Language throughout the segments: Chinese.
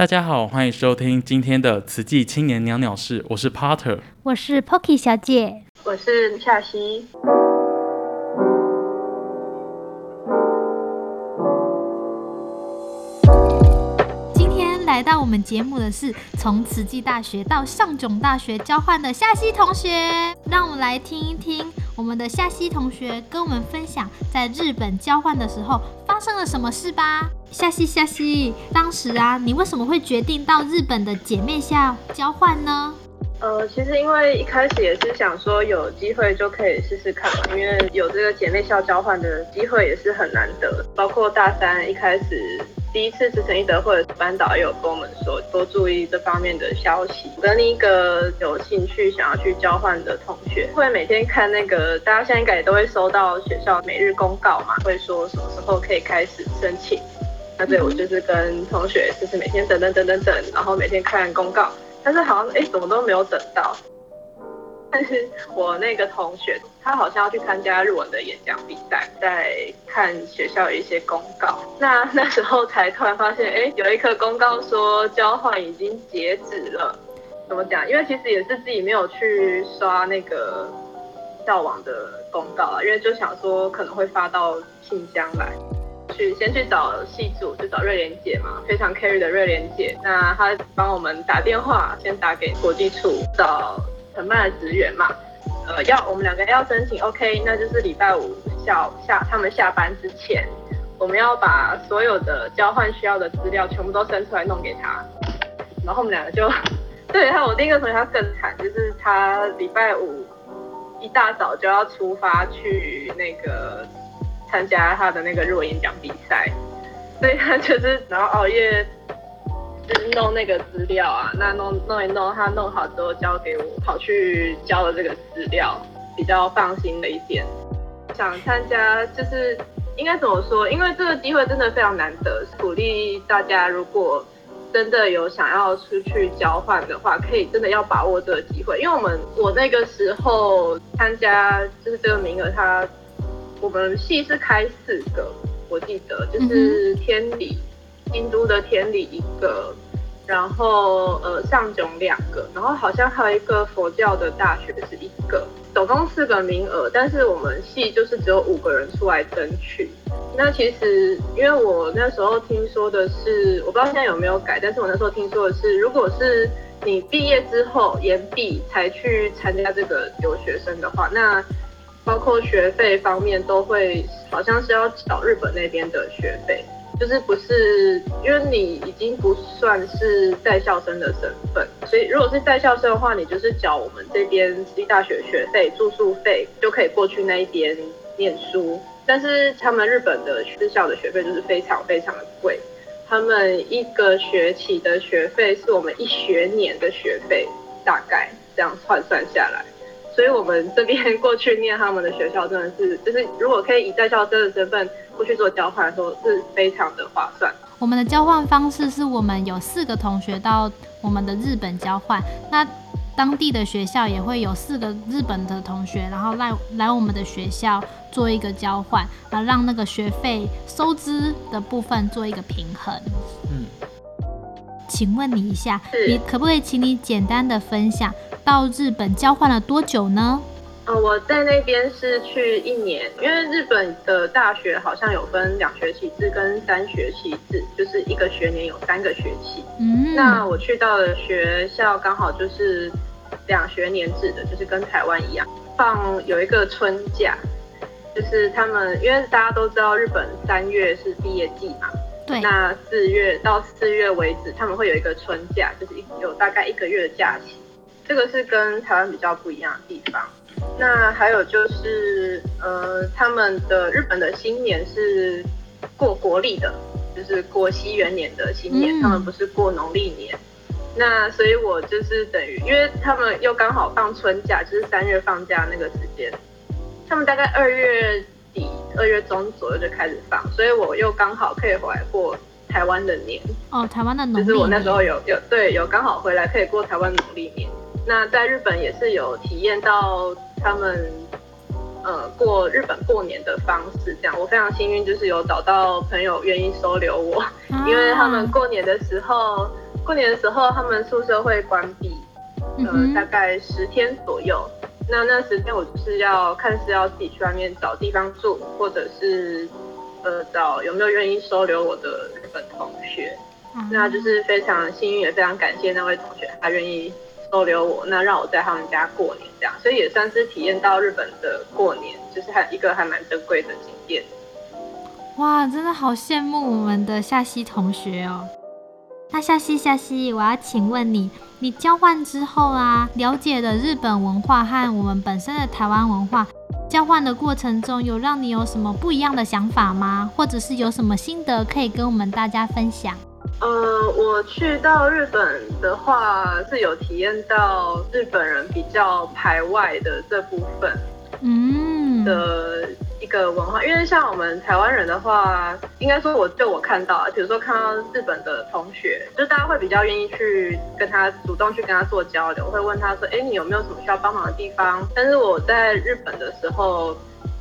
大家好，欢迎收听今天的慈济青年鸟鸟事，我是 Potter，我是 Pocky 小姐，我是夏曦。今天来到我们节目的是从慈济大学到上冢大学交换的夏曦同学，让我们来听一听我们的夏曦同学跟我们分享在日本交换的时候发生了什么事吧。夏希，夏希，当时啊，你为什么会决定到日本的姐妹校交换呢？呃，其实因为一开始也是想说有机会就可以试试看嘛，因为有这个姐妹校交换的机会也是很难得。包括大三一开始第一次慈诚懿德会的班导也有跟我们说多注意这方面的消息。跟一个有兴趣想要去交换的同学，会每天看那个大家现在应该也都会收到学校每日公告嘛，会说什么时候可以开始申请。那对，我就是跟同学，就是每天等等等等等，然后每天看公告，但是好像哎，怎么都没有等到。但是我那个同学，他好像要去参加日文的演讲比赛，在看学校的一些公告。那那时候才突然发现，哎，有一颗公告说交换已经截止了。怎么讲？因为其实也是自己没有去刷那个校网的公告啊，因为就想说可能会发到信箱来。去先去找系主，就找瑞莲姐嘛，非常 carry 的瑞莲姐。那她帮我们打电话，先打给国际处找承办的职员嘛。呃，要我们两个要申请，OK，那就是礼拜五下下他们下班之前，我们要把所有的交换需要的资料全部都生出来弄给他。然后我们两个就，对，还有我另一个同学他更惨，就是他礼拜五一大早就要出发去那个。参加他的那个弱演讲比赛，所以他就是然后熬夜就弄那个资料啊，那弄弄一弄，他弄好之后交给我，跑去交了这个资料，比较放心了一点。想参加就是应该怎么说？因为这个机会真的非常难得，鼓励大家如果真的有想要出去交换的话，可以真的要把握这个机会，因为我们我那个时候参加就是这个名额他。我们系是开四个，我记得就是天理，京都的天理一个，然后呃上冢两个，然后好像还有一个佛教的大学是一个，总共四个名额，但是我们系就是只有五个人出来争取。那其实因为我那时候听说的是，我不知道现在有没有改，但是我那时候听说的是，如果是你毕业之后延毕才去参加这个留学生的话，那包括学费方面都会，好像是要缴日本那边的学费，就是不是因为你已经不算是在校生的身份，所以如果是在校生的话，你就是缴我们这边私立大学学费、住宿费就可以过去那一边念书。但是他们日本的私校的学费就是非常非常的贵，他们一个学期的学费是我们一学年的学费，大概这样换算下来。所以，我们这边过去念他们的学校，真的是，就是如果可以以在校生的身份过去做交换的时候，是非常的划算。我们的交换方式是我们有四个同学到我们的日本交换，那当地的学校也会有四个日本的同学，然后来来我们的学校做一个交换，然后让那个学费收支的部分做一个平衡。嗯，请问你一下，你可不可以请你简单的分享？到日本交换了多久呢？呃，我在那边是去一年，因为日本的大学好像有分两学期制跟三学期制，就是一个学年有三个学期。嗯，那我去到的学校刚好就是两学年制的，就是跟台湾一样，放有一个春假，就是他们因为大家都知道日本三月是毕业季嘛，对，那四月到四月为止，他们会有一个春假，就是有大概一个月的假期。这个是跟台湾比较不一样的地方。那还有就是，呃，他们的日本的新年是过国历的，就是过西元年的新年，嗯、他们不是过农历年。那所以我就是等于，因为他们又刚好放春假，就是三月放假那个时间，他们大概二月底、二月中左右就开始放，所以我又刚好可以回来过台湾的年。哦，台湾的农历年。就是我那时候有有对有刚好回来可以过台湾农历年。那在日本也是有体验到他们，呃，过日本过年的方式，这样我非常幸运，就是有找到朋友愿意收留我，因为他们过年的时候，过年的时候他们宿舍会关闭，呃，大概十天左右。那那十天我就是要看是要自己去外面找地方住，或者是呃找有没有愿意收留我的日本同学。嗯、那就是非常幸运，也非常感谢那位同学，他愿意收留我，那让我在他们家过年这样，所以也算是体验到日本的过年，就是还一个还蛮珍贵的经验。哇，真的好羡慕我们的夏西同学哦。那夏西夏西，我要请问你。你交换之后啊，了解了日本文化和我们本身的台湾文化，交换的过程中有让你有什么不一样的想法吗？或者是有什么心得可以跟我们大家分享？呃，我去到日本的话，是有体验到日本人比较排外的这部分，嗯的。一个文化，因为像我们台湾人的话，应该说我就我看到啊，比如说看到日本的同学，就大家会比较愿意去跟他主动去跟他做交流，会问他说，哎，你有没有什么需要帮忙的地方？但是我在日本的时候，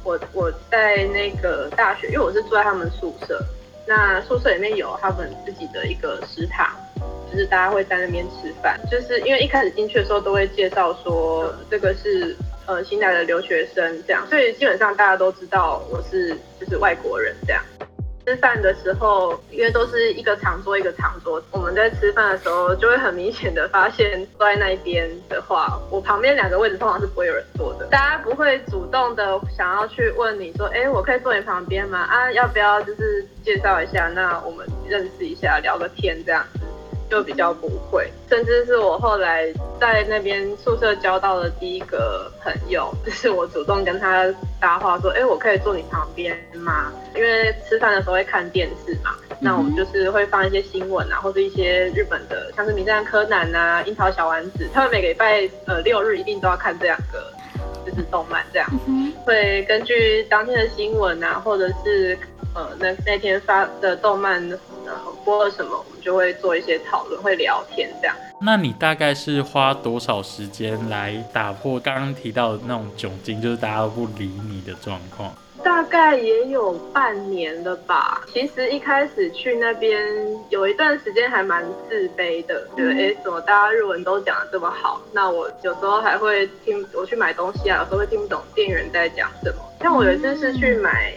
我我在那个大学，因为我是住在他们宿舍，那宿舍里面有他们自己的一个食堂，就是大家会在那边吃饭，就是因为一开始进去的时候都会介绍说，这个是。呃，新来的留学生这样，所以基本上大家都知道我是就是外国人这样。吃饭的时候，因为都是一个长桌一个长桌，我们在吃饭的时候就会很明显的发现，坐在那一边的话，我旁边两个位置通常是不会有人坐的，大家不会主动的想要去问你说，哎，我可以坐你旁边吗？啊，要不要就是介绍一下，那我们认识一下，聊个天这样。就比较不会，甚至是我后来在那边宿舍交到的第一个朋友，就是我主动跟他搭话说，哎，我可以坐你旁边吗？因为吃饭的时候会看电视嘛，那我们就是会放一些新闻啊，或者一些日本的，像是名侦探柯南啊、樱桃小丸子，他们每个礼拜呃六日一定都要看这两个，就是动漫这样，会根据当天的新闻啊，或者是呃那那天发的动漫呃播了什么。我们就会做一些讨论，会聊天这样。那你大概是花多少时间来打破刚刚提到的那种窘境，就是大家都不理你的状况？大概也有半年了吧。其实一开始去那边有一段时间还蛮自卑的，觉得哎，怎么大家日文都讲的这么好？那我有时候还会听，我去买东西啊，有时候会听不懂店员在讲什么。像我有一次是去买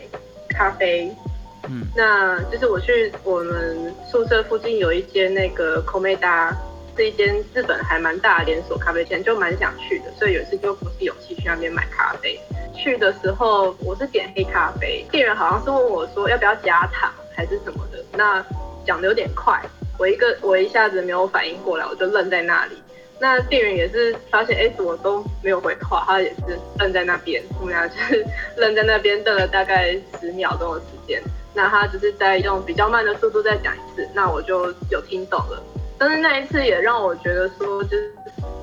咖啡。嗯，那就是我去我们宿舍附近有一间那个 Komeda，是一间日本还蛮大的连锁咖啡店，就蛮想去的，所以有一次就鼓起勇气去那边买咖啡。去的时候我是点黑咖啡，店员好像是问我说要不要加糖还是什么的，那讲的有点快，我一个我一下子没有反应过来，我就愣在那里。那店员也是发现哎，怎么都没有回话，他也是愣在那边，我们俩就是 愣在那边瞪了大概十秒钟的时间。那他只是在用比较慢的速度再讲一次，那我就有听懂了。但是那一次也让我觉得说，就是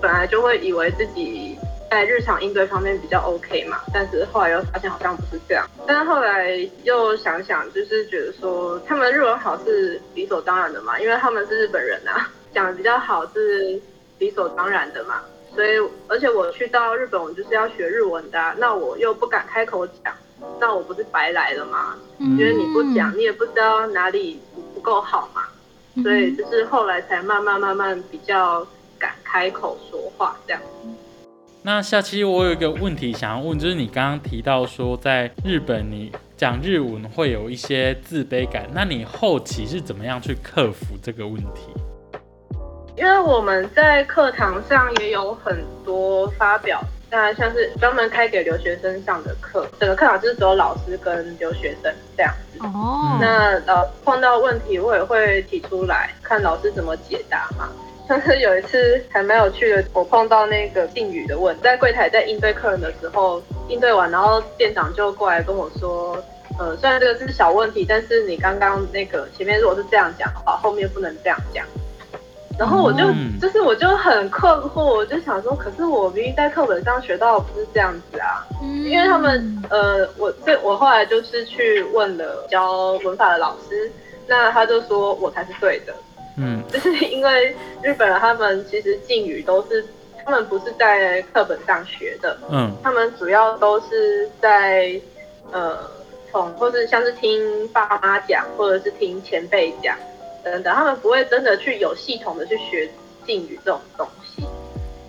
本来就会以为自己在日常应对方面比较 OK 嘛，但是后来又发现好像不是这样。但是后来又想想，就是觉得说他们日文好是理所当然的嘛，因为他们是日本人啊，讲的比较好是理所当然的嘛。所以而且我去到日本，我就是要学日文的，那我又不敢开口讲。那我不是白来了吗？因为你不讲，你也不知道哪里不够好嘛。所以就是后来才慢慢慢慢比较敢开口说话这样。那下期，我有一个问题想要问，就是你刚刚提到说在日本你讲日文会有一些自卑感，那你后期是怎么样去克服这个问题？因为我们在课堂上也有很多发表。那像是专门开给留学生上的课，整个课堂就是只有老师跟留学生这样子。哦。那呃碰到问题我也会提出来，看老师怎么解答嘛。像是有一次还蛮有趣的，我碰到那个敬语的问，在柜台在应对客人的时候，应对完，然后店长就过来跟我说，呃，虽然这个是小问题，但是你刚刚那个前面如果是这样讲的话，后面不能这样讲。然后我就、嗯、就是我就很困惑，我就想说，可是我明明在课本上学到的不是这样子啊，嗯、因为他们呃，我这我后来就是去问了教文法的老师，那他就说我才是对的，嗯，就是因为日本人他们其实敬语都是他们不是在课本上学的，嗯，他们主要都是在呃从或是像是听爸妈讲，或者是听前辈讲。等等，他们不会真的去有系统的去学敬语这种东西。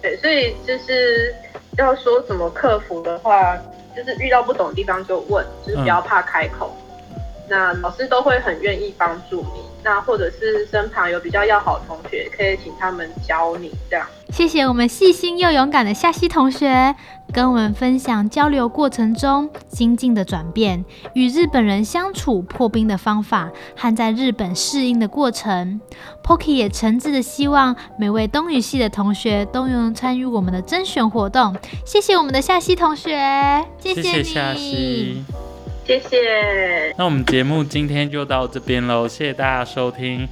对，所以就是要说怎么克服的话，就是遇到不懂的地方就问，就是不要怕开口。嗯那老师都会很愿意帮助你，那或者是身旁有比较要好的同学，可以请他们教你这样。谢谢我们细心又勇敢的夏希同学，跟我们分享交流过程中心境的转变，与日本人相处破冰的方法，和在日本适应的过程。Poki 也诚挚的希望每位东语系的同学都能参与我们的甄选活动。谢谢我们的夏希同学，谢谢你。谢谢夏希。谢谢。那我们节目今天就到这边喽，谢谢大家收听。